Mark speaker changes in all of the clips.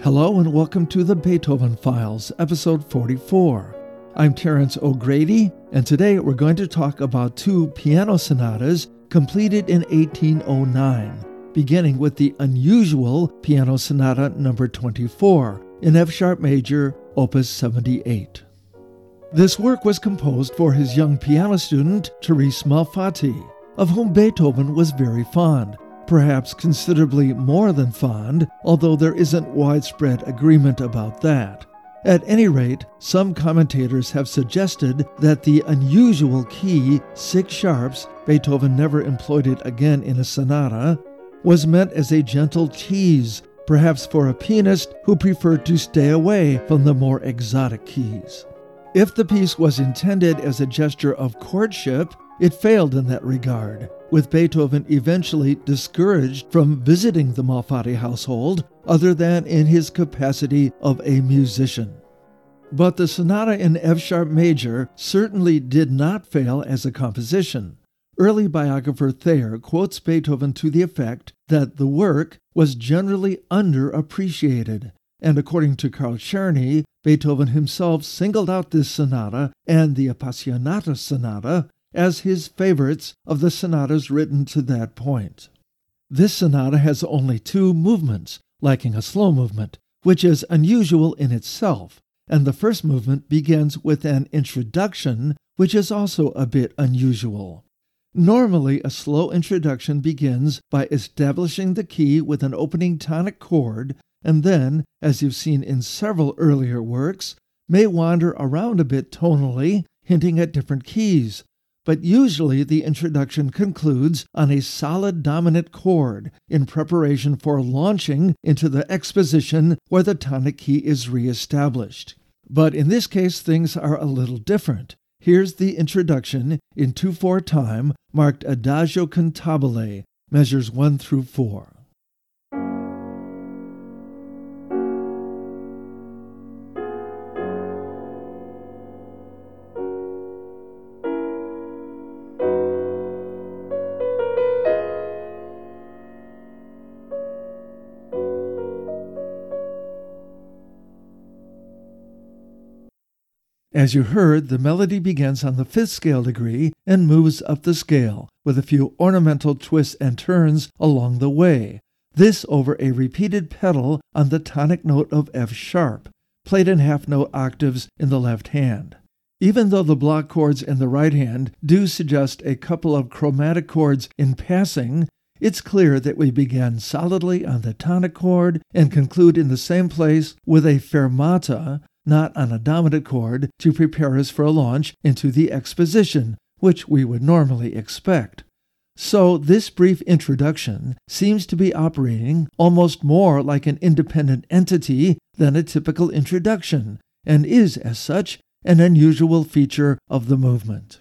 Speaker 1: Hello and welcome to the Beethoven Files, episode 44. I'm Terence O'Grady, and today we're going to talk about two piano sonatas completed in 1809, beginning with the unusual Piano Sonata number 24 in F sharp major, opus 78. This work was composed for his young piano student, Therese Malfatti, of whom Beethoven was very fond perhaps considerably more than fond, although there isn't widespread agreement about that. At any rate, some commentators have suggested that the unusual key, six sharps, Beethoven never employed it again in a sonata, was meant as a gentle tease, perhaps for a pianist who preferred to stay away from the more exotic keys. If the piece was intended as a gesture of courtship, it failed in that regard, with Beethoven eventually discouraged from visiting the Malfatti household other than in his capacity of a musician. But the sonata in F sharp major certainly did not fail as a composition. Early biographer Thayer quotes Beethoven to the effect that the work was generally underappreciated, and according to Carl Czerny, Beethoven himself singled out this sonata and the Appassionata sonata as his favorites of the sonatas written to that point. This sonata has only two movements, lacking a slow movement, which is unusual in itself, and the first movement begins with an introduction, which is also a bit unusual. Normally, a slow introduction begins by establishing the key with an opening tonic chord, and then, as you've seen in several earlier works, may wander around a bit tonally, hinting at different keys, but usually the introduction concludes on a solid dominant chord in preparation for launching into the exposition where the tonic key is reestablished. But in this case, things are a little different. Here's the introduction in 2 4 time, marked Adagio cantabile, measures 1 through 4. As you heard, the melody begins on the fifth scale degree and moves up the scale, with a few ornamental twists and turns along the way. This over a repeated pedal on the tonic note of F sharp, played in half note octaves in the left hand. Even though the block chords in the right hand do suggest a couple of chromatic chords in passing, it's clear that we begin solidly on the tonic chord and conclude in the same place with a fermata not on a dominant chord, to prepare us for a launch into the exposition, which we would normally expect. So, this brief introduction seems to be operating almost more like an independent entity than a typical introduction, and is, as such, an unusual feature of the movement.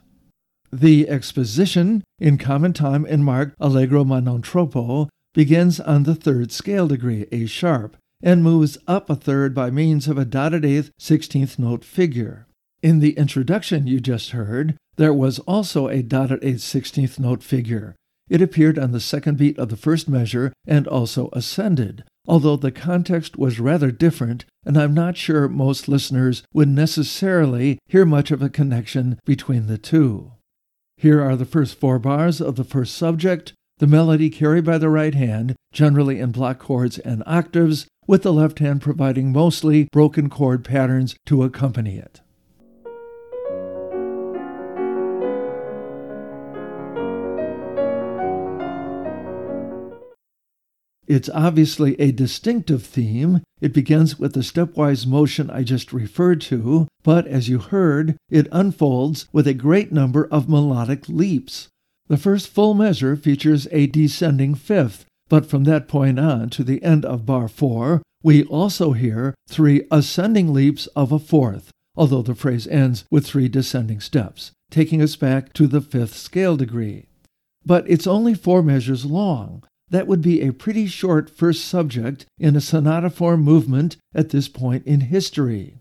Speaker 1: The exposition, in common time and marked allegro ma non troppo, begins on the third scale degree, A sharp, and moves up a third by means of a dotted eighth sixteenth note figure. In the introduction you just heard, there was also a dotted eighth sixteenth note figure. It appeared on the second beat of the first measure and also ascended, although the context was rather different, and I'm not sure most listeners would necessarily hear much of a connection between the two. Here are the first four bars of the first subject, the melody carried by the right hand, generally in block chords and octaves, with the left hand providing mostly broken chord patterns to accompany it. It's obviously a distinctive theme. It begins with the stepwise motion I just referred to, but as you heard, it unfolds with a great number of melodic leaps. The first full measure features a descending fifth, but from that point on to the end of bar 4, we also hear three ascending leaps of a fourth, although the phrase ends with three descending steps, taking us back to the fifth scale degree. But it's only four measures long. That would be a pretty short first subject in a sonata form movement at this point in history.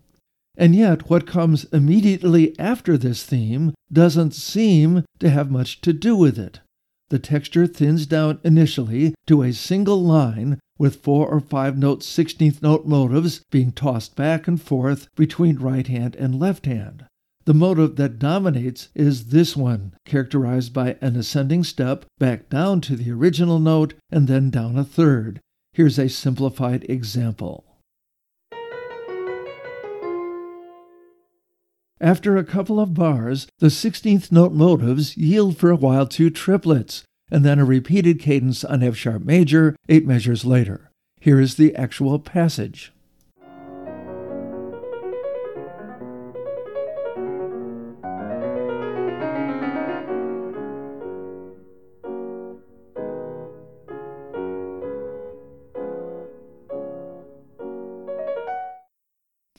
Speaker 1: And yet, what comes immediately after this theme doesn't seem to have much to do with it. The texture thins down initially to a single line with four or five note 16th note motives being tossed back and forth between right hand and left hand. The motive that dominates is this one, characterized by an ascending step back down to the original note and then down a third. Here's a simplified example. After a couple of bars, the 16th note motives yield for a while to triplets, and then a repeated cadence on F sharp major eight measures later. Here is the actual passage.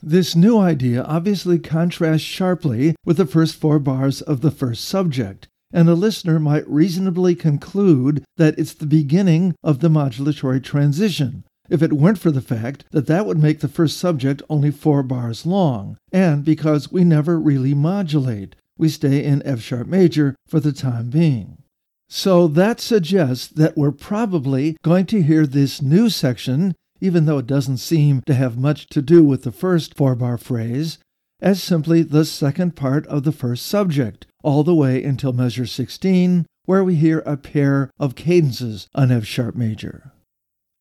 Speaker 1: This new idea obviously contrasts sharply with the first four bars of the first subject, and a listener might reasonably conclude that it's the beginning of the modulatory transition, if it weren't for the fact that that would make the first subject only four bars long, and because we never really modulate, we stay in F sharp major for the time being. So that suggests that we're probably going to hear this new section even though it doesn't seem to have much to do with the first four bar phrase, as simply the second part of the first subject, all the way until measure 16, where we hear a pair of cadences on F sharp major.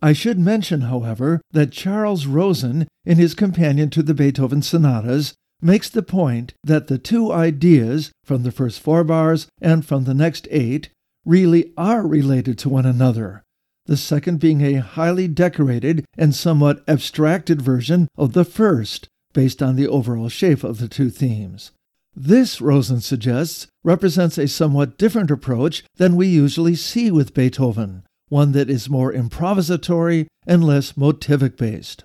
Speaker 1: I should mention, however, that Charles Rosen, in his companion to the Beethoven sonatas, makes the point that the two ideas from the first four bars and from the next eight really are related to one another, the second being a highly decorated and somewhat abstracted version of the first, based on the overall shape of the two themes. This, Rosen suggests, represents a somewhat different approach than we usually see with Beethoven, one that is more improvisatory and less motivic based.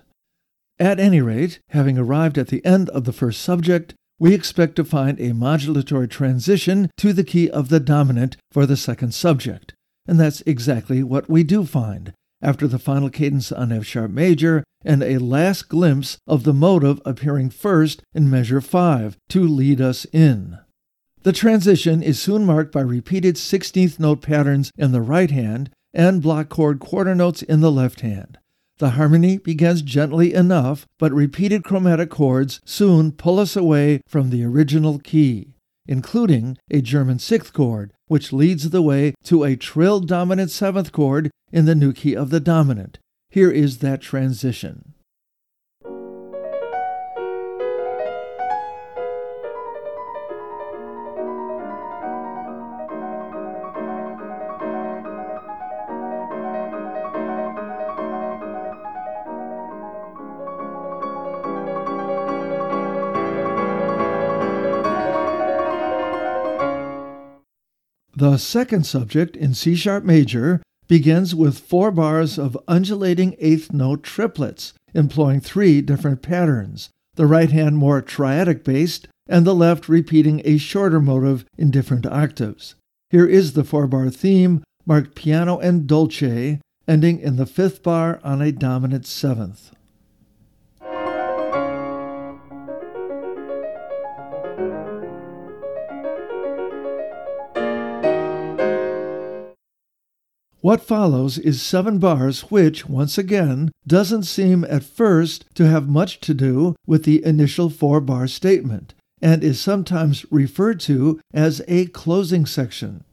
Speaker 1: At any rate, having arrived at the end of the first subject, we expect to find a modulatory transition to the key of the dominant for the second subject, and that's exactly what we do find after the final cadence on F sharp major and a last glimpse of the motive appearing first in measure 5 to lead us in. The transition is soon marked by repeated 16th note patterns in the right hand and block chord quarter notes in the left hand. The harmony begins gently enough, but repeated chromatic chords soon pull us away from the original key, including a German sixth chord, which leads the way to a trill dominant seventh chord in the new key of the dominant. Here is that transition. The second subject in C sharp major begins with four bars of undulating eighth note triplets, employing three different patterns, the right hand more triadic based, and the left repeating a shorter motive in different octaves. Here is the four bar theme, marked piano and dolce, ending in the fifth bar on a dominant seventh. What follows is seven bars, which, once again, doesn't seem at first to have much to do with the initial four bar statement, and is sometimes referred to as a closing section.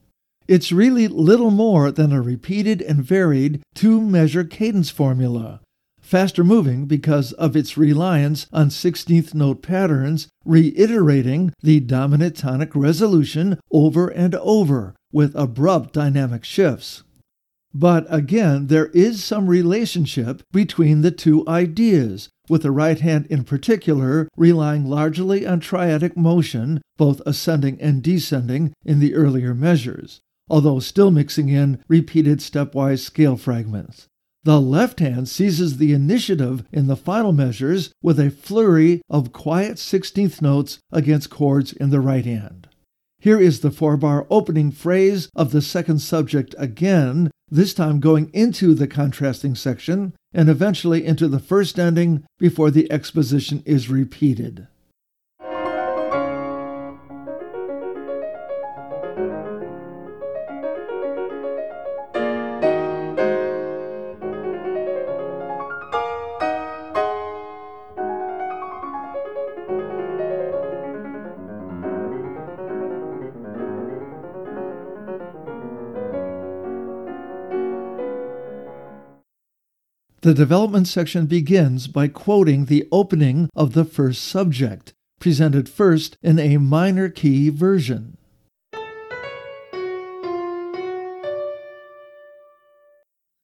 Speaker 1: It's really little more than a repeated and varied two measure cadence formula, faster moving because of its reliance on 16th note patterns, reiterating the dominant tonic resolution over and over with abrupt dynamic shifts. But again, there is some relationship between the two ideas, with the right hand in particular relying largely on triadic motion, both ascending and descending, in the earlier measures, although still mixing in repeated stepwise scale fragments. The left hand seizes the initiative in the final measures with a flurry of quiet 16th notes against chords in the right hand. Here is the four bar opening phrase of the second subject again, this time going into the contrasting section and eventually into the first ending before the exposition is repeated. The development section begins by quoting the opening of the first subject, presented first in a minor key version.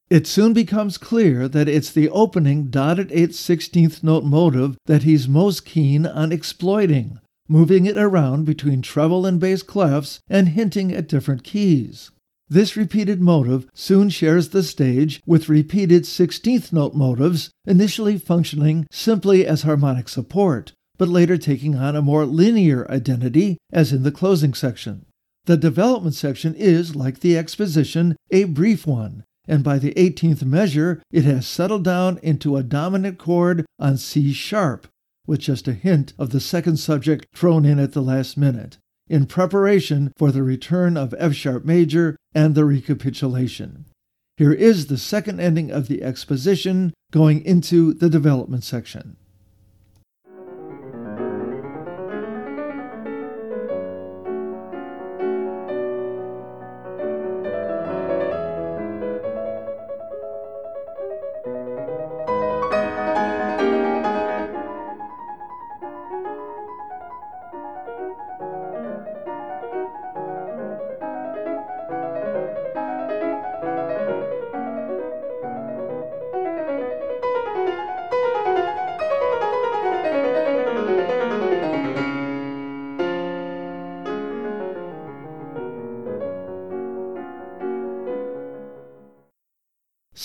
Speaker 1: It soon becomes clear that it's the opening dotted 8th 16th note motive that he's most keen on exploiting, moving it around between treble and bass clefs and hinting at different keys. This repeated motive soon shares the stage with repeated 16th note motives, initially functioning simply as harmonic support, but later taking on a more linear identity, as in the closing section. The development section is, like the exposition, a brief one, and by the 18th measure, it has settled down into a dominant chord on C sharp, with just a hint of the second subject thrown in at the last minute, in preparation for the return of F sharp major and the recapitulation. Here is the second ending of the exposition going into the development section.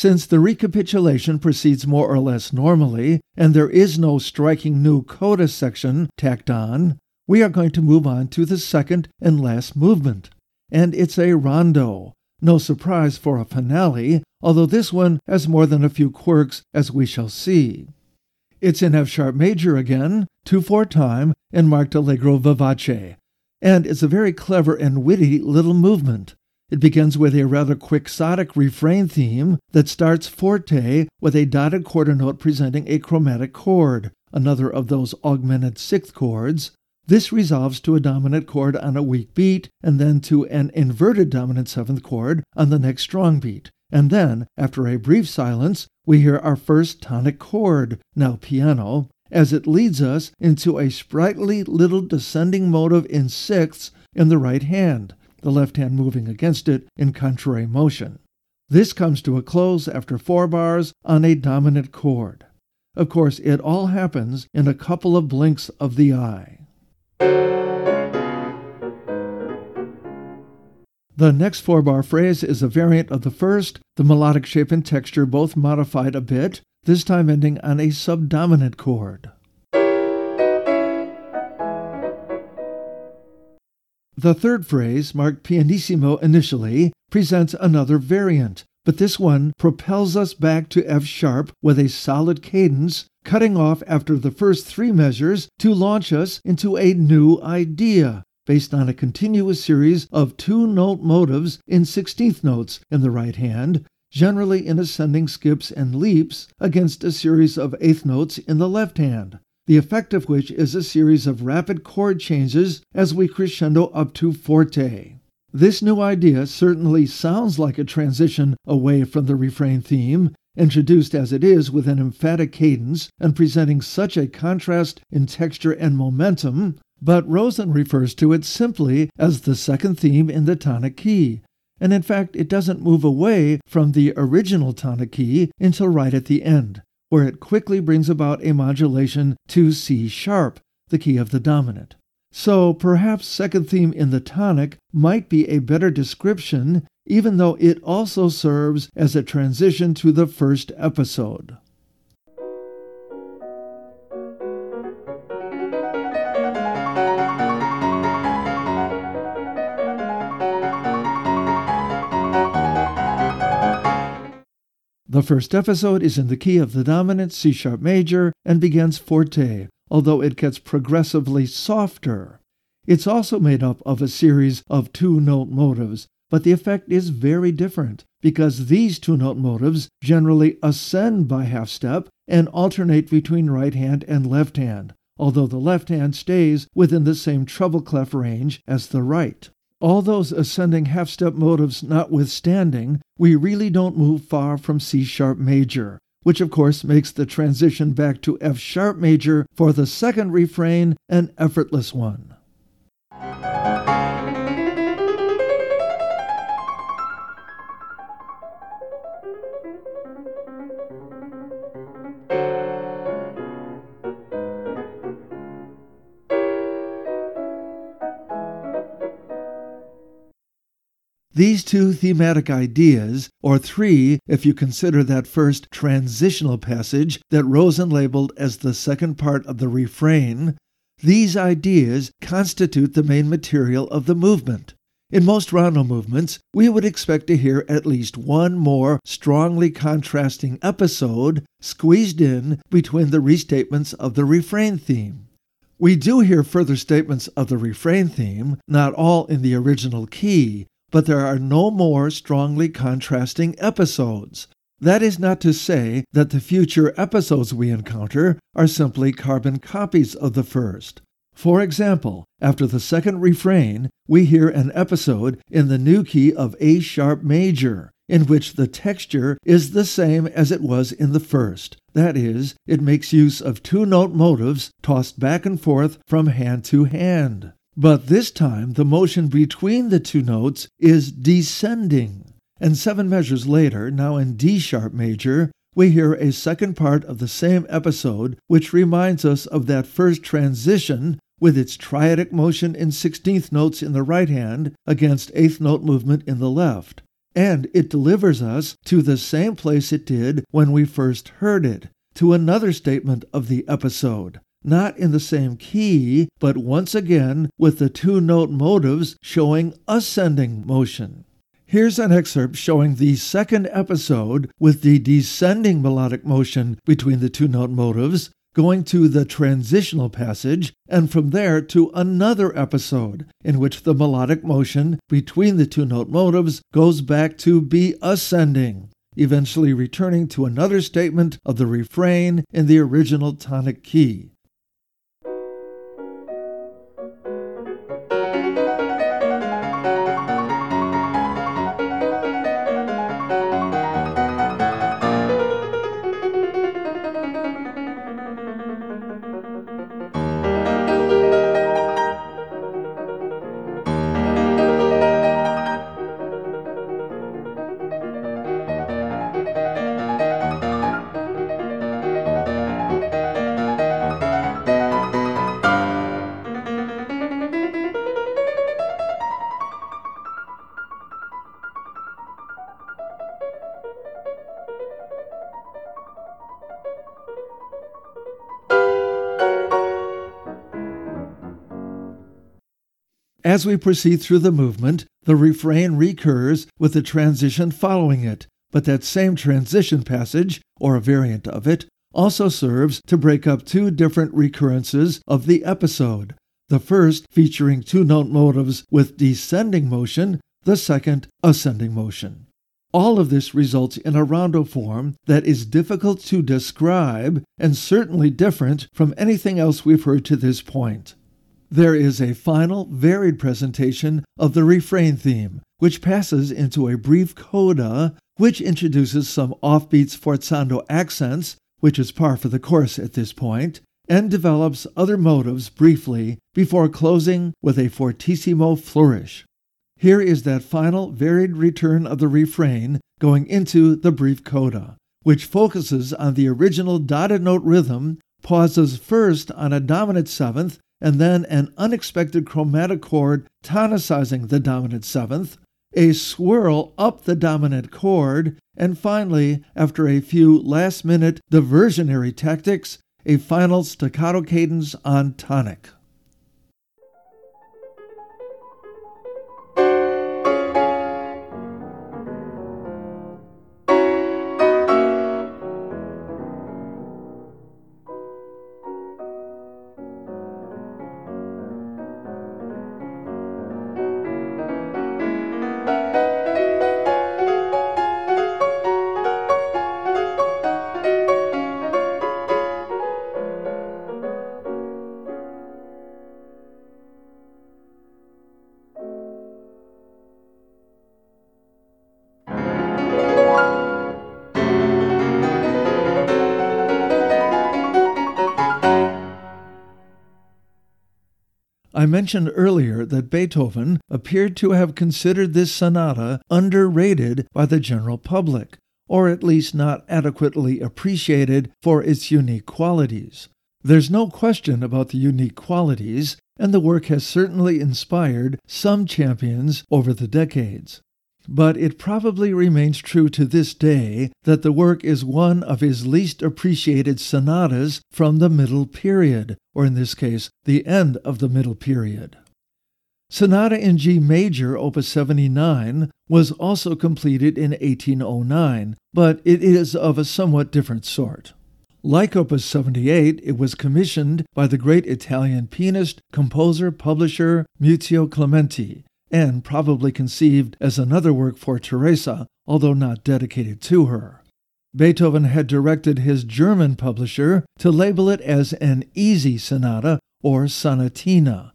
Speaker 1: Since the recapitulation proceeds more or less normally, and there is no striking new coda section tacked on, we are going to move on to the second and last movement. And it's a rondo. No surprise for a finale, although this one has more than a few quirks, as we shall see. It's in F sharp major again, 2 4 time, and marked allegro vivace. And it's a very clever and witty little movement. It begins with a rather quixotic refrain theme that starts forte with a dotted quarter note presenting a chromatic chord, another of those augmented sixth chords. This resolves to a dominant chord on a weak beat, and then to an inverted dominant seventh chord on the next strong beat. And then, after a brief silence, we hear our first tonic chord, now piano, as it leads us into a sprightly little descending motive in sixths in the right hand the left hand moving against it in contrary motion. This comes to a close after four bars on a dominant chord. Of course, it all happens in a couple of blinks of the eye. The next four bar phrase is a variant of the first, the melodic shape and texture both modified a bit, this time ending on a subdominant chord. The third phrase, marked pianissimo initially, presents another variant, but this one propels us back to F sharp with a solid cadence, cutting off after the first three measures to launch us into a new idea based on a continuous series of two note motives in sixteenth notes in the right hand, generally in ascending skips and leaps, against a series of eighth notes in the left hand the effect of which is a series of rapid chord changes as we crescendo up to forte. This new idea certainly sounds like a transition away from the refrain theme, introduced as it is with an emphatic cadence and presenting such a contrast in texture and momentum, but Rosen refers to it simply as the second theme in the tonic key. And in fact, it doesn't move away from the original tonic key until right at the end where it quickly brings about a modulation to C sharp, the key of the dominant. So perhaps second theme in the tonic might be a better description, even though it also serves as a transition to the first episode. The first episode is in the key of the dominant C sharp major and begins forte, although it gets progressively softer. It's also made up of a series of two note motives, but the effect is very different because these two note motives generally ascend by half step and alternate between right hand and left hand, although the left hand stays within the same treble clef range as the right. All those ascending half step motives notwithstanding, we really don't move far from C sharp major, which of course makes the transition back to F sharp major for the second refrain an effortless one. These two thematic ideas, or three if you consider that first transitional passage that Rosen labeled as the second part of the refrain, these ideas constitute the main material of the movement. In most rondo movements, we would expect to hear at least one more strongly contrasting episode squeezed in between the restatements of the refrain theme. We do hear further statements of the refrain theme, not all in the original key, but there are no more strongly contrasting episodes. That is not to say that the future episodes we encounter are simply carbon copies of the first. For example, after the second refrain, we hear an episode in the new key of A sharp major, in which the texture is the same as it was in the first. That is, it makes use of two note motives tossed back and forth from hand to hand. But this time, the motion between the two notes is descending. And seven measures later, now in D sharp major, we hear a second part of the same episode, which reminds us of that first transition with its triadic motion in 16th notes in the right hand against 8th note movement in the left. And it delivers us to the same place it did when we first heard it, to another statement of the episode not in the same key, but once again with the two note motives showing ascending motion. Here's an excerpt showing the second episode with the descending melodic motion between the two note motives, going to the transitional passage, and from there to another episode in which the melodic motion between the two note motives goes back to be ascending, eventually returning to another statement of the refrain in the original tonic key. As we proceed through the movement, the refrain recurs with the transition following it, but that same transition passage, or a variant of it, also serves to break up two different recurrences of the episode. The first featuring two note motives with descending motion, the second ascending motion. All of this results in a rondo form that is difficult to describe and certainly different from anything else we've heard to this point. There is a final, varied presentation of the refrain theme, which passes into a brief coda, which introduces some offbeat sforzando accents, which is par for the course at this point, and develops other motives briefly before closing with a fortissimo flourish. Here is that final, varied return of the refrain going into the brief coda, which focuses on the original dotted note rhythm, pauses first on a dominant seventh and then an unexpected chromatic chord tonicizing the dominant seventh, a swirl up the dominant chord, and finally, after a few last minute diversionary tactics, a final staccato cadence on tonic. Mentioned earlier that Beethoven appeared to have considered this sonata underrated by the general public, or at least not adequately appreciated for its unique qualities. There's no question about the unique qualities, and the work has certainly inspired some champions over the decades but it probably remains true to this day that the work is one of his least appreciated sonatas from the Middle Period, or in this case, the end of the Middle Period. Sonata in G major, opus 79, was also completed in 1809, but it is of a somewhat different sort. Like Opus 78, it was commissioned by the great Italian pianist, composer, publisher Muzio Clementi, and probably conceived as another work for Teresa, although not dedicated to her. Beethoven had directed his German publisher to label it as an easy sonata or sonatina.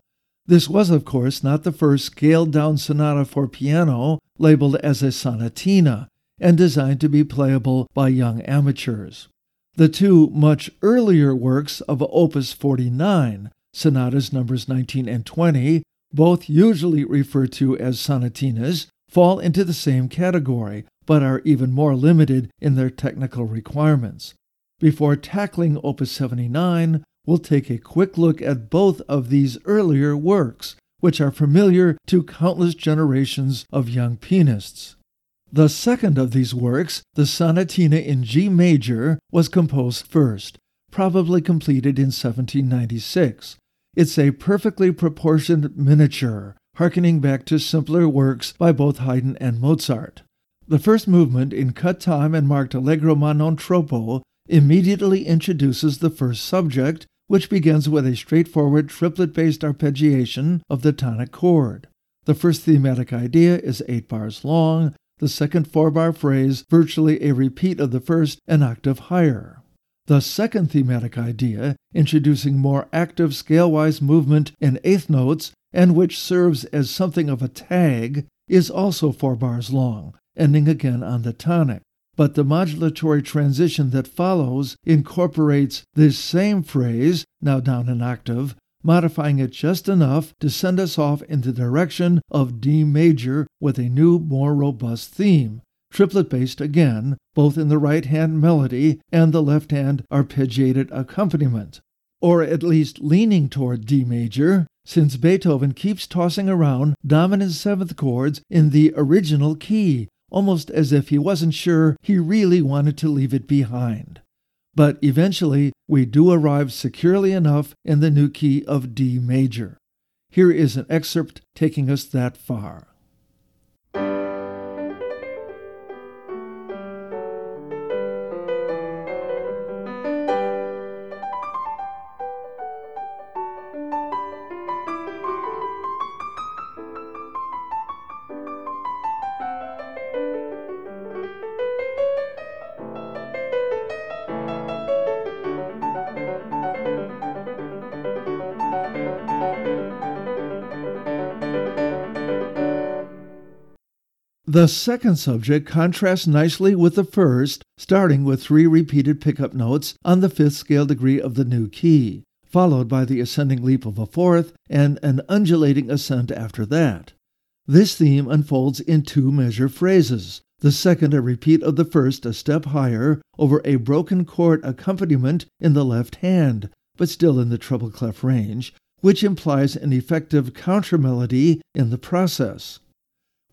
Speaker 1: This was, of course, not the first scaled down sonata for piano labeled as a sonatina and designed to be playable by young amateurs. The two much earlier works of Opus 49, sonatas numbers 19 and 20, both usually referred to as sonatinas, fall into the same category, but are even more limited in their technical requirements. Before tackling Opus 79, we'll take a quick look at both of these earlier works, which are familiar to countless generations of young pianists. The second of these works, the Sonatina in G major, was composed first, probably completed in 1796. It's a perfectly proportioned miniature, harkening back to simpler works by both Haydn and Mozart. The first movement, in cut time and marked allegro ma non troppo, immediately introduces the first subject, which begins with a straightforward triplet based arpeggiation of the tonic chord. The first thematic idea is eight bars long, the second four bar phrase virtually a repeat of the first an octave higher. The second thematic idea, introducing more active scale wise movement in eighth notes and which serves as something of a tag, is also four bars long, ending again on the tonic. But the modulatory transition that follows incorporates this same phrase, now down an octave, modifying it just enough to send us off in the direction of D major with a new, more robust theme, triplet based again, both in the right hand melody and the left hand arpeggiated accompaniment, or at least leaning toward D major, since Beethoven keeps tossing around dominant seventh chords in the original key, almost as if he wasn't sure he really wanted to leave it behind. But eventually, we do arrive securely enough in the new key of D major. Here is an excerpt taking us that far. The second subject contrasts nicely with the first, starting with three repeated pickup notes on the fifth scale degree of the new key, followed by the ascending leap of a fourth and an undulating ascent after that. This theme unfolds in two measure phrases, the second a repeat of the first a step higher over a broken chord accompaniment in the left hand, but still in the treble clef range, which implies an effective counter melody in the process.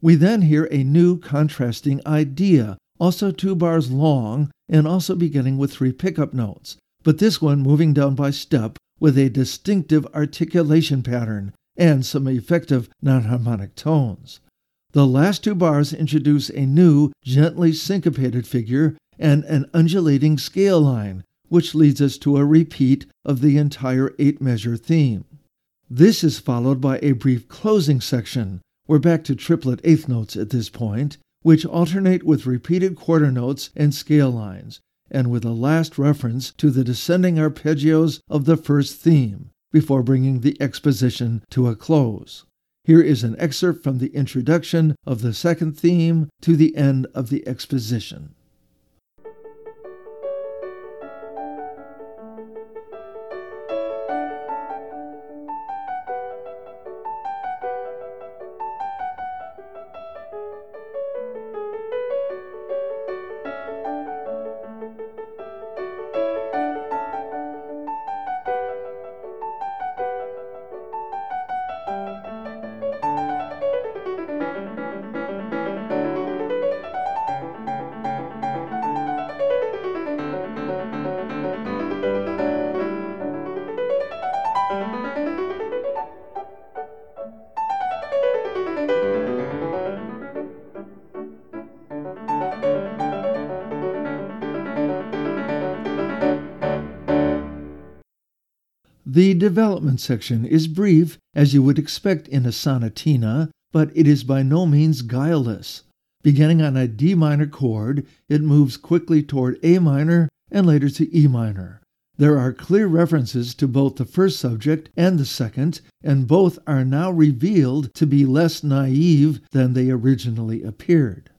Speaker 1: We then hear a new contrasting idea, also two bars long and also beginning with three pickup notes, but this one moving down by step with a distinctive articulation pattern and some effective non harmonic tones. The last two bars introduce a new, gently syncopated figure and an undulating scale line, which leads us to a repeat of the entire eight measure theme. This is followed by a brief closing section we're back to triplet eighth notes at this point, which alternate with repeated quarter notes and scale lines, and with a last reference to the descending arpeggios of the first theme, before bringing the exposition to a close. Here is an excerpt from the introduction of the second theme to the end of the exposition. The development section is brief, as you would expect in a sonatina, but it is by no means guileless. Beginning on a D minor chord, it moves quickly toward A minor and later to E minor. There are clear references to both the first subject and the second, and both are now revealed to be less naive than they originally appeared.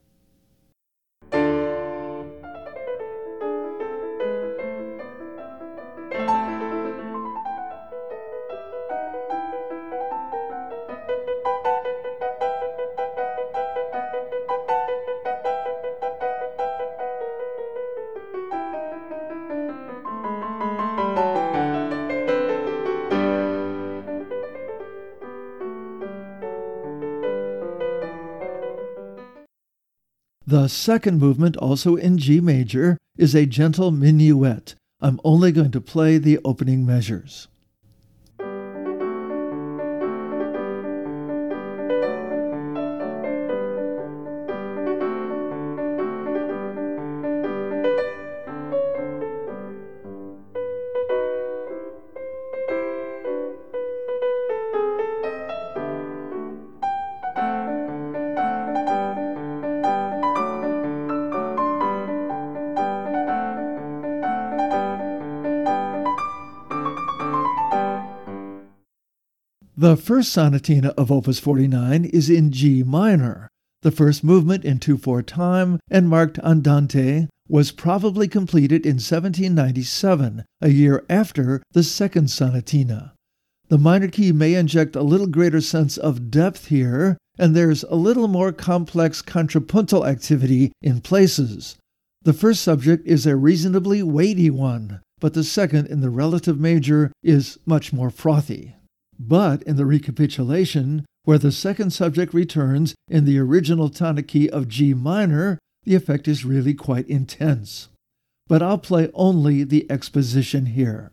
Speaker 1: The second movement, also in G major, is a gentle minuet. I'm only going to play the opening measures. The first sonatina of Opus 49 is in G minor. The first movement in 2-4 time and marked andante was probably completed in 1797, a year after the second sonatina. The minor key may inject a little greater sense of depth here, and there's a little more complex contrapuntal activity in places. The first subject is a reasonably weighty one, but the second in the relative major is much more frothy. But in the recapitulation, where the second subject returns in the original tonic key of G minor, the effect is really quite intense. But I'll play only the exposition here.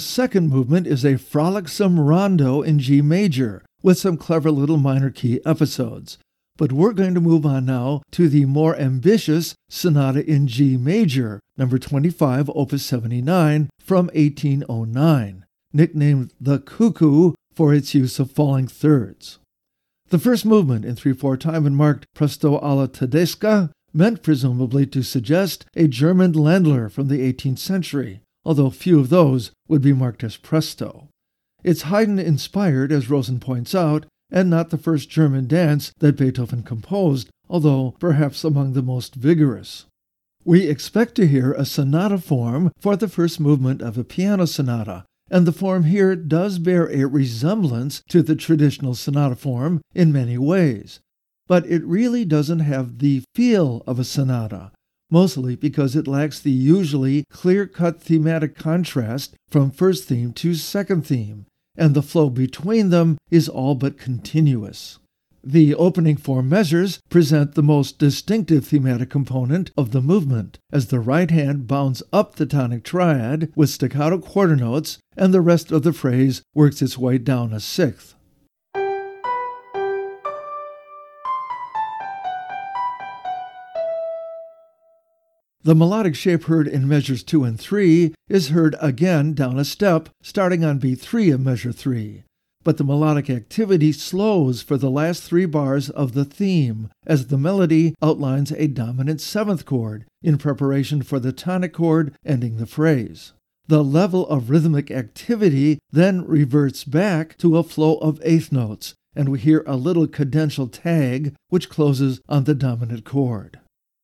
Speaker 1: The second movement is a frolicsome rondo in G major, with some clever little minor key episodes. But we're going to move on now to the more ambitious Sonata in G major, number 25, opus 79, from 1809, nicknamed the Cuckoo for its use of falling thirds. The first movement in 3 4 time and marked Presto alla Tedesca, meant presumably to suggest a German Ländler from the 18th century, although few of those would be marked as presto. It's Haydn inspired, as Rosen points out, and not the first German dance that Beethoven composed, although perhaps among the most vigorous. We expect to hear a sonata form for the first movement of a piano sonata, and the form here does bear a resemblance to the traditional sonata form in many ways. But it really doesn't have the feel of a sonata, mostly because it lacks the usually clear cut thematic contrast from first theme to second theme, and the flow between them is all but continuous. The opening four measures present the most distinctive thematic component of the movement, as the right hand bounds up the tonic triad with staccato quarter notes, and the rest of the phrase works its way down a sixth. The melodic shape heard in measures 2 and 3 is heard again down a step, starting on B3 of measure 3. But the melodic activity slows for the last three bars of the theme, as the melody outlines a dominant seventh chord in preparation for the tonic chord ending the phrase. The level of rhythmic activity then reverts back to a flow of eighth notes, and we hear a little cadential tag which closes on the dominant chord.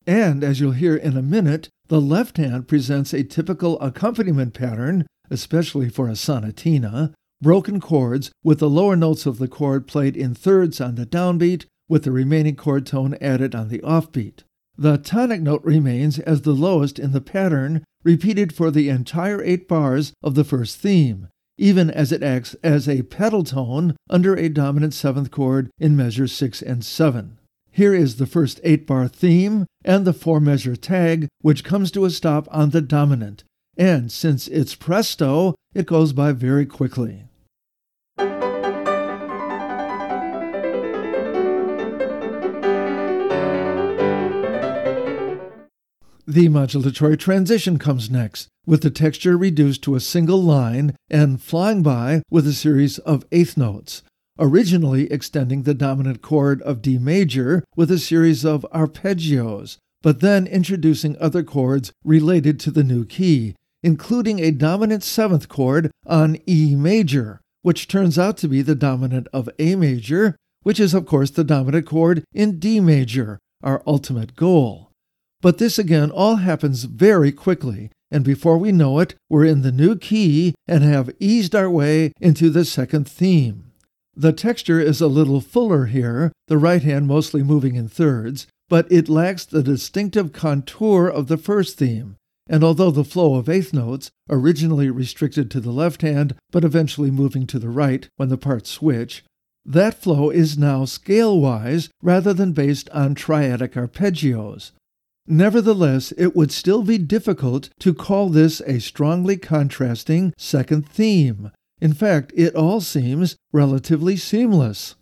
Speaker 1: And as you'll hear in a minute, the left hand presents a typical accompaniment pattern, especially for a sonatina, broken chords with the lower notes of the chord played in thirds on the downbeat, with the remaining chord tone added on the offbeat. The tonic note remains as the lowest in the pattern, repeated for the entire eight bars of the first theme, even as it acts as a pedal tone under a dominant seventh chord in measures 6 and 7. Here is the first eight bar theme and the four measure tag, which comes to a stop on the dominant. And since it's presto, it goes by very quickly. The modulatory transition comes next, with the texture reduced to a single line and flying by with a series of eighth notes, originally extending the dominant chord of D major with a series of arpeggios, but then introducing other chords related to the new key, including a dominant seventh chord on E major, which turns out to be the dominant of A major, which is, of course, the dominant chord in D major, our ultimate goal. But this again all happens very quickly, and before we know it, we're in the new key and have eased our way into the second theme. The texture is a little fuller here, the right hand mostly moving in thirds, but it lacks the distinctive contour of the first theme. And although the flow of eighth notes, originally restricted to the left hand but eventually moving to the right when the parts switch, that flow is now scale wise rather than based on triadic arpeggios. Nevertheless, it would still be difficult to call this a strongly contrasting second theme. In fact, it all seems relatively seamless.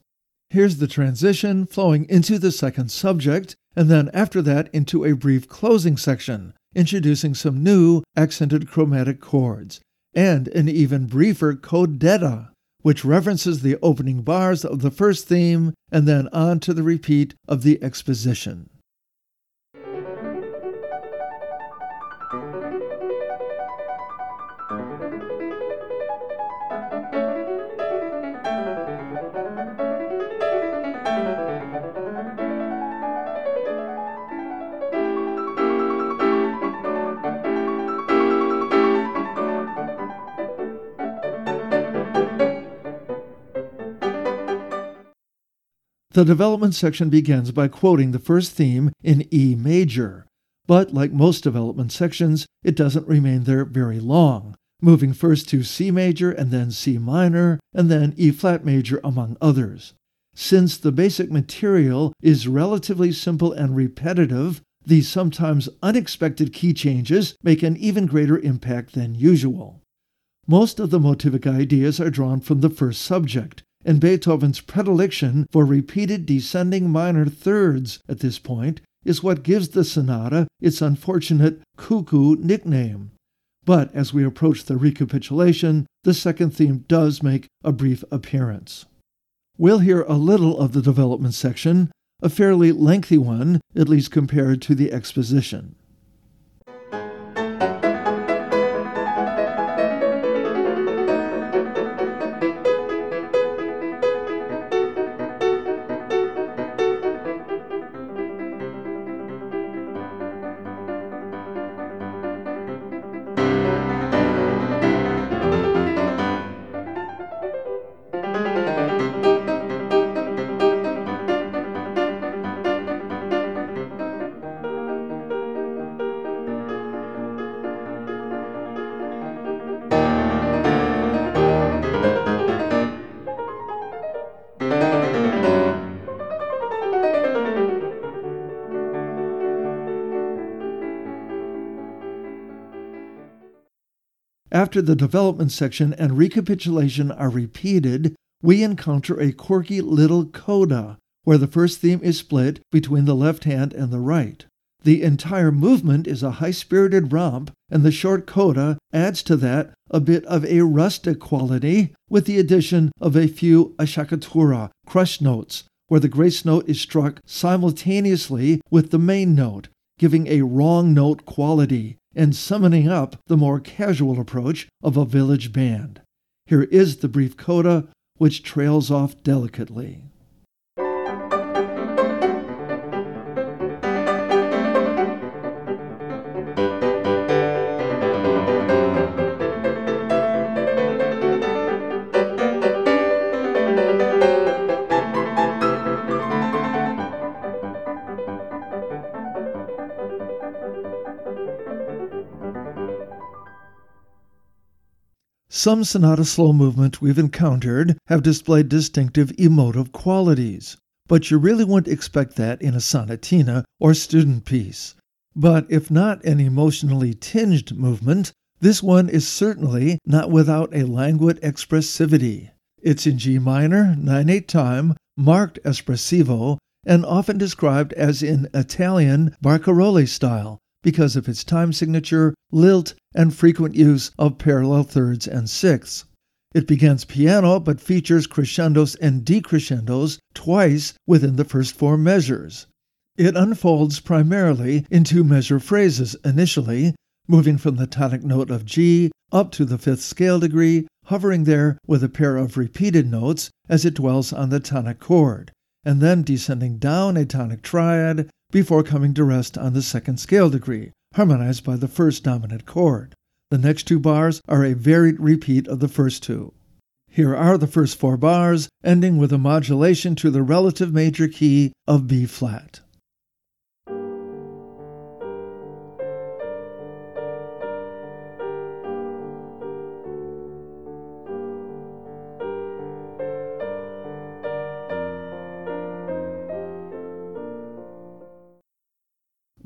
Speaker 1: Here's the transition flowing into the second subject, and then after that into a brief closing section, introducing some new accented chromatic chords, and an even briefer codetta, which references the opening bars of the first theme and then on to the repeat of the exposition. The development section begins by quoting the first theme in E major, but like most development sections, it doesn't remain there very long, moving first to C major and then C minor and then E flat major, among others. Since the basic material is relatively simple and repetitive, these sometimes unexpected key changes make an even greater impact than usual. Most of the motivic ideas are drawn from the first subject, and Beethoven's predilection for repeated descending minor thirds at this point is what gives the sonata its unfortunate cuckoo nickname. But as we approach the recapitulation, the second theme does make a brief appearance. We'll hear a little of the development section, a fairly lengthy one, at least compared to the exposition. After the development section and recapitulation are repeated, we encounter a quirky little coda, where the first theme is split between the left hand and the right. The entire movement is a high spirited romp, and the short coda adds to that a bit of a rustic quality, with the addition of a few acciaccatura, crush notes, where the grace note is struck simultaneously with the main note, giving a wrong note quality and summoning up the more casual approach of a village band. Here is the brief coda which trails off delicately. Some sonata slow movement we've encountered have displayed distinctive emotive qualities, but you really wouldn't expect that in a sonatina or student piece. But if not an emotionally tinged movement, this one is certainly not without a languid expressivity. It's in G minor, 9 8 time, marked espressivo, and often described as in Italian barcarolle style, because of its time signature, lilt, and frequent use of parallel thirds and sixths. It begins piano but features crescendos and decrescendos twice within the first four measures. It unfolds primarily in two measure phrases initially, moving from the tonic note of G up to the fifth scale degree, hovering there with a pair of repeated notes as it dwells on the tonic chord, and then descending down a tonic triad before coming to rest on the second scale degree, harmonized by the first dominant chord. The next two bars are a varied repeat of the first two. Here are the first four bars, ending with a modulation to the relative major key of B flat.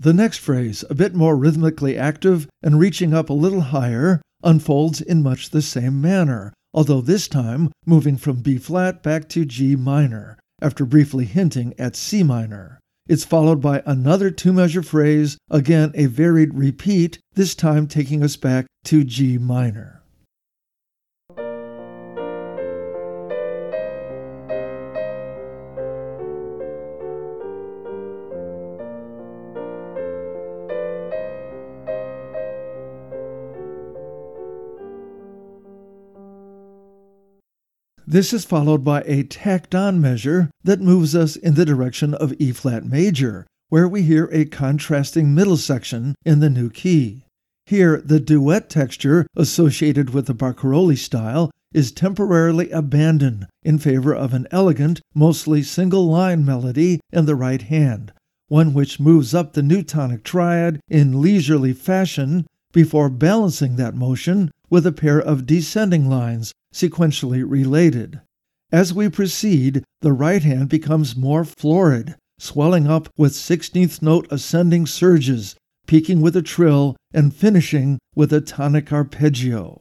Speaker 1: The next phrase, a bit more rhythmically active and reaching up a little higher, unfolds in much the same manner, although this time moving from B flat back to G minor, after briefly hinting at C minor. It's followed by another two measure phrase, again a varied repeat, this time taking us back to G minor. This is followed by a tacked on measure that moves us in the direction of E flat major, where we hear a contrasting middle section in the new key. Here, the duet texture associated with the Barcarolle style is temporarily abandoned in favor of an elegant, mostly single line melody in the right hand, one which moves up the new tonic triad in leisurely fashion before balancing that motion with a pair of descending lines sequentially related. As we proceed, the right hand becomes more florid, swelling up with 16th note ascending surges, peaking with a trill, and finishing with a tonic arpeggio.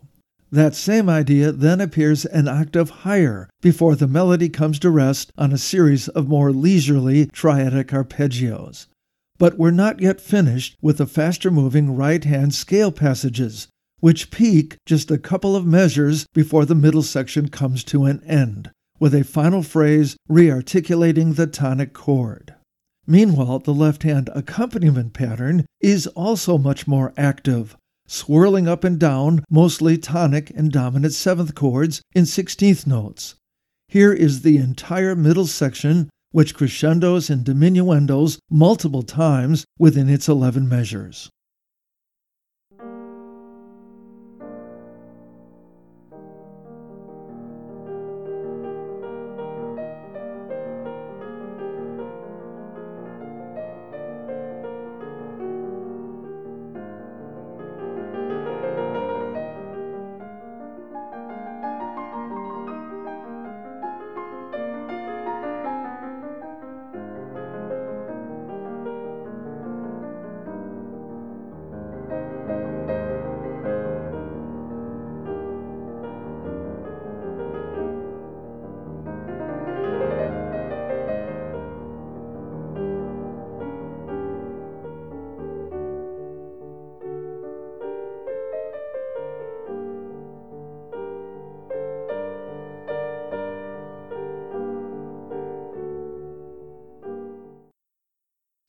Speaker 1: That same idea then appears an octave higher before the melody comes to rest on a series of more leisurely triadic arpeggios. But we're not yet finished with the faster moving right hand scale passages, which peak just a couple of measures before the middle section comes to an end, with a final phrase rearticulating the tonic chord. Meanwhile, the left hand accompaniment pattern is also much more active, swirling up and down mostly tonic and dominant seventh chords in 16th notes. Here is the entire middle section, which crescendos and diminuendos multiple times within its 11 measures.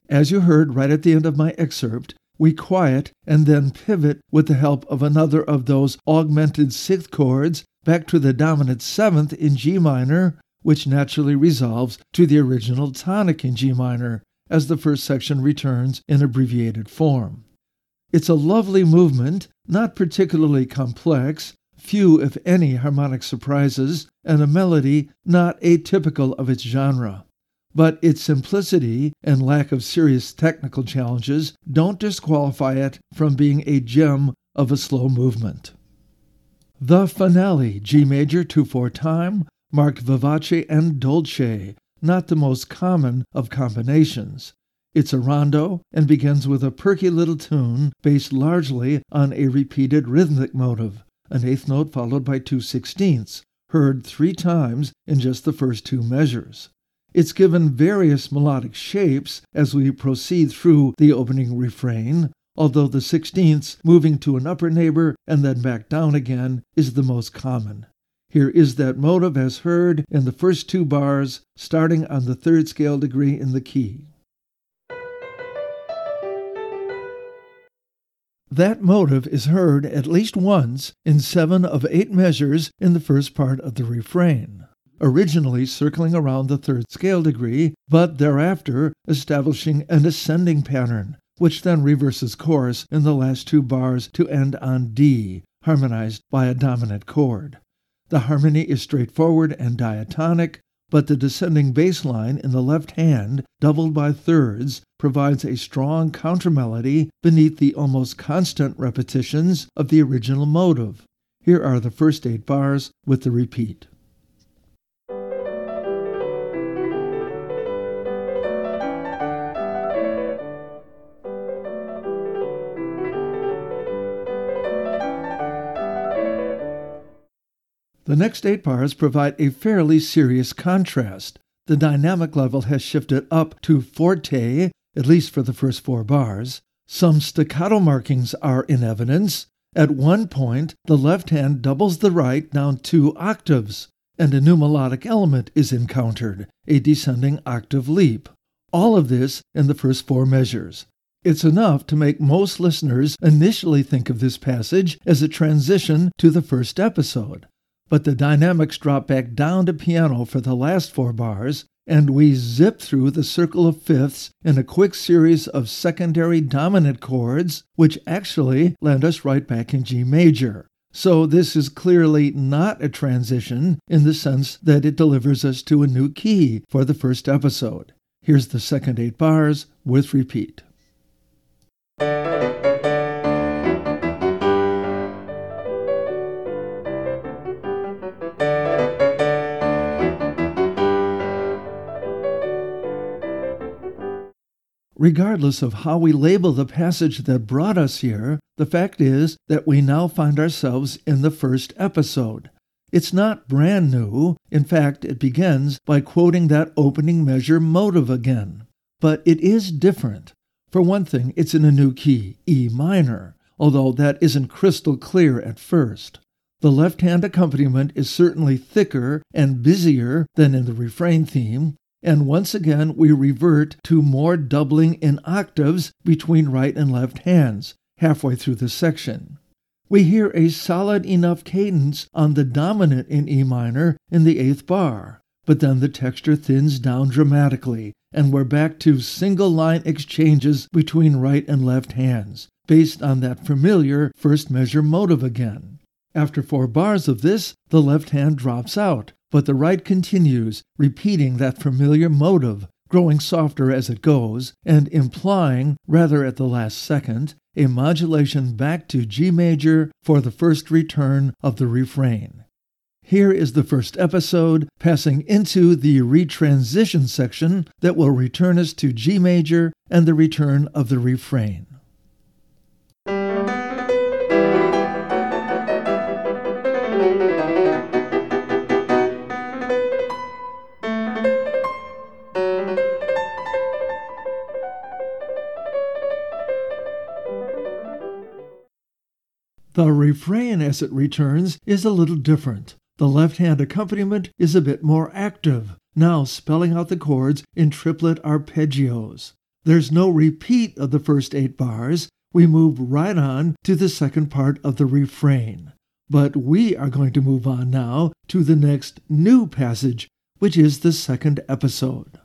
Speaker 1: As you heard right at the end of my excerpt, we quiet and then pivot with the help of another of those augmented sixth chords back to the dominant seventh in G minor, which naturally resolves to the original tonic in G minor as the first section returns in abbreviated form. It's a lovely movement, not particularly complex, few, if any, harmonic surprises, and a melody not atypical of its genre. But its simplicity and lack of serious technical challenges don't disqualify it from being a gem of a slow movement. The finale, G major 2 4 time, marked vivace and dolce, not the most common of combinations. It's a rondo and begins with a perky little tune based largely on a repeated rhythmic motive, an eighth note followed by two sixteenths, heard three times in just the first two measures. It's given various melodic shapes as we proceed through the opening refrain, although the sixteenths moving to an upper neighbor and then back down again is the most common. Here is that motive as heard in the first two bars, starting on the third scale degree in the key. That motive is heard at least once in seven of eight measures in the first part of the refrain, originally circling around the third scale degree, but thereafter establishing an ascending pattern, which then reverses course in the last two bars to end on D, harmonized by a dominant chord. The harmony is straightforward and diatonic, but the descending bass line in the left hand, doubled by thirds, provides a strong countermelody beneath the almost constant repetitions of the original motive. Here are the first eight bars with the repeat. The next eight bars provide a fairly serious contrast. The dynamic level has shifted up to forte, at least for the first four bars. Some staccato markings are in evidence. At one point, the left hand doubles the right down two octaves, and a new melodic element is encountered, a descending octave leap. All of this in the first four measures. It's enough to make most listeners initially think of this passage as a transition to the first episode but the dynamics drop back down to piano for the last four bars, and we zip through the circle of fifths in a quick series of secondary dominant chords, which actually land us right back in G major. So this is clearly not a transition in the sense that it delivers us to a new key for the first episode. Here's the second eight bars with repeat. Regardless of how we label the passage that brought us here, the fact is that we now find ourselves in the first episode. It's not brand new. In fact, it begins by quoting that opening measure motive again. But it is different. For one thing, it's in a new key, E minor, although that isn't crystal clear at first. The left hand accompaniment is certainly thicker and busier than in the refrain theme, and once again we revert to more doubling in octaves between right and left hands, halfway through the section. We hear a solid enough cadence on the dominant in E minor in the eighth bar, but then the texture thins down dramatically, and we're back to single line exchanges between right and left hands, based on that familiar first measure motive again. After four bars of this, the left hand drops out, but the right continues, repeating that familiar motive, growing softer as it goes, and implying, rather at the last second, a modulation back to G major for the first return of the refrain. Here is the first episode, passing into the retransition section that will return us to G major and the return of the refrain. The refrain as it returns is a little different. The left hand accompaniment is a bit more active, now spelling out the chords in triplet arpeggios. There's no repeat of the first eight bars, we move right on to the second part of the refrain. But we are going to move on now to the next new passage, which is the second episode.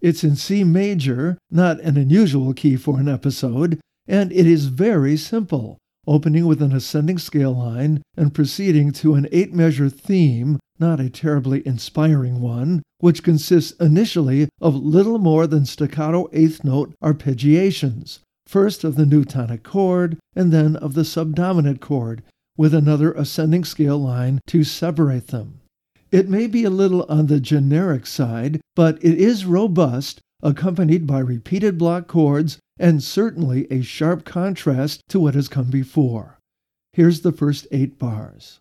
Speaker 1: It's in C major, not an unusual key for an episode, and it is very simple, opening with an ascending scale line and proceeding to an eight measure theme, not a terribly inspiring one, which consists initially of little more than staccato eighth note arpeggiations, first of the new tonic chord and then of the subdominant chord, with another ascending scale line to separate them. It may be a little on the generic side, but it is robust, accompanied by repeated block chords and certainly a sharp contrast to what has come before. Here's the first eight bars.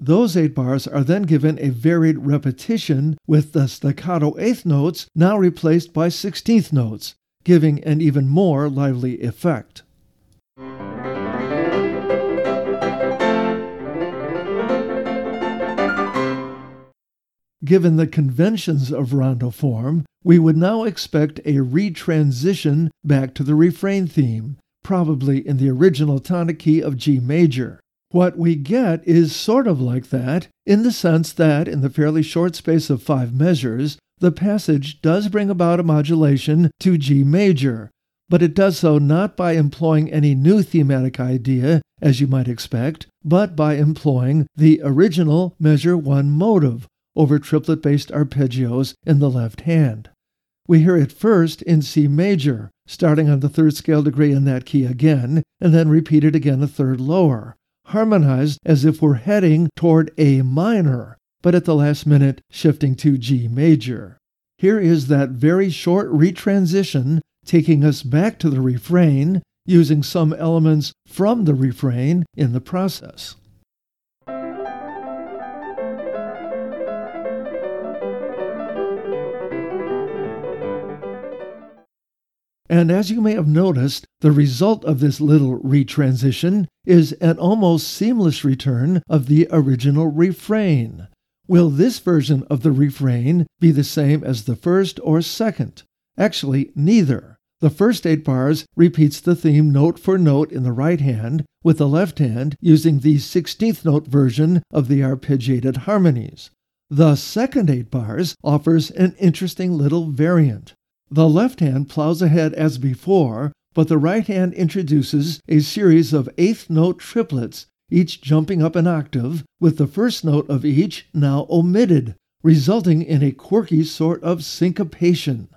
Speaker 1: Those eight bars are then given a varied repetition with the staccato eighth notes now replaced by sixteenth notes, giving an even more lively effect. Given the conventions of rondo form, we would now expect a retransition back to the refrain theme, probably in the original tonic key of G major. What we get is sort of like that, in the sense that, in the fairly short space of five measures, the passage does bring about a modulation to G major, but it does so not by employing any new thematic idea, as you might expect, but by employing the original measure one motive over triplet based arpeggios in the left hand. We hear it first in C major, starting on the third scale degree in that key again, and then repeated again a third lower harmonized as if we're heading toward A minor, but at the last minute shifting to G major. Here is that very short retransition taking us back to the refrain, using some elements from the refrain in the process. And as you may have noticed, the result of this little retransition is an almost seamless return of the original refrain. Will this version of the refrain be the same as the first or second? Actually, neither. The first eight bars repeats the theme note for note in the right hand, with the left hand using the 16th note version of the arpeggiated harmonies. The second eight bars offers an interesting little variant. The left hand plows ahead as before, but the right hand introduces a series of eighth note triplets, each jumping up an octave, with the first note of each now omitted, resulting in a quirky sort of syncopation.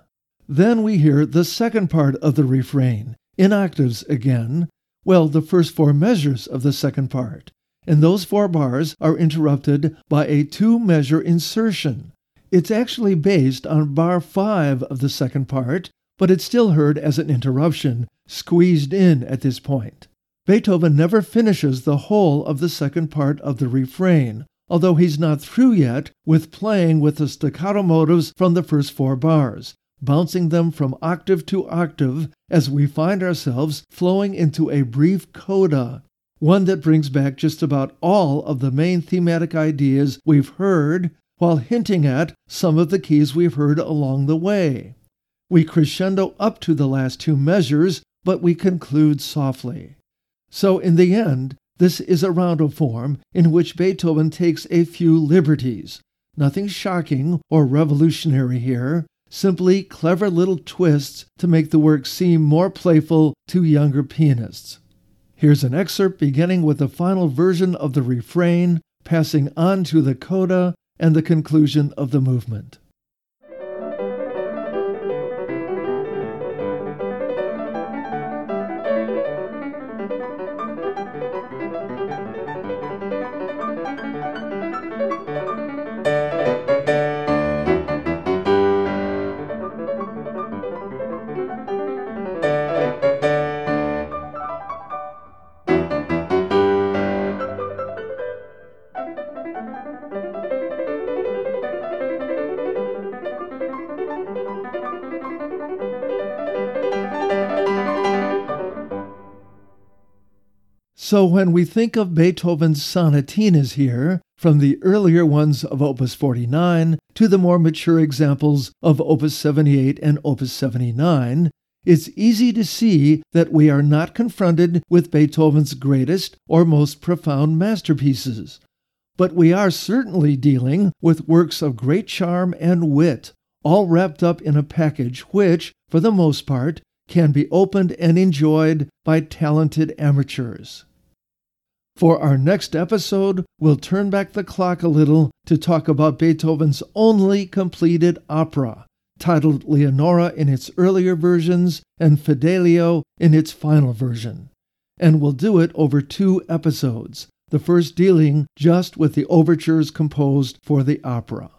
Speaker 1: Then we hear the second part of the refrain, in octaves again, well, the first four measures of the second part, and those four bars are interrupted by a two measure insertion. It's actually based on bar 5 of the second part, but it's still heard as an interruption, squeezed in at this point. Beethoven never finishes the whole of the second part of the refrain, although he's not through yet with playing with the staccato motives from the first four bars, bouncing them from octave to octave as we find ourselves flowing into a brief coda, one that brings back just about all of the main thematic ideas we've heard while hinting at some of the keys we've heard along the way. We crescendo up to the last two measures, but we conclude softly. So, in the end, this is a rondo form in which Beethoven takes a few liberties. Nothing shocking or revolutionary here, simply clever little twists to make the work seem more playful to younger pianists. Here's an excerpt beginning with the final version of the refrain, passing on to the coda, and the conclusion of the movement. So when we think of Beethoven's sonatinas here, from the earlier ones of Opus 49 to the more mature examples of Opus 78 and Opus 79, it's easy to see that we are not confronted with Beethoven's greatest or most profound masterpieces. But we are certainly dealing with works of great charm and wit, all wrapped up in a package which, for the most part, can be opened and enjoyed by talented amateurs. For our next episode, we'll turn back the clock a little to talk about Beethoven's only completed opera, titled Leonora in its earlier versions and Fidelio in its final version. And we'll do it over two episodes, the first dealing just with the overtures composed for the opera.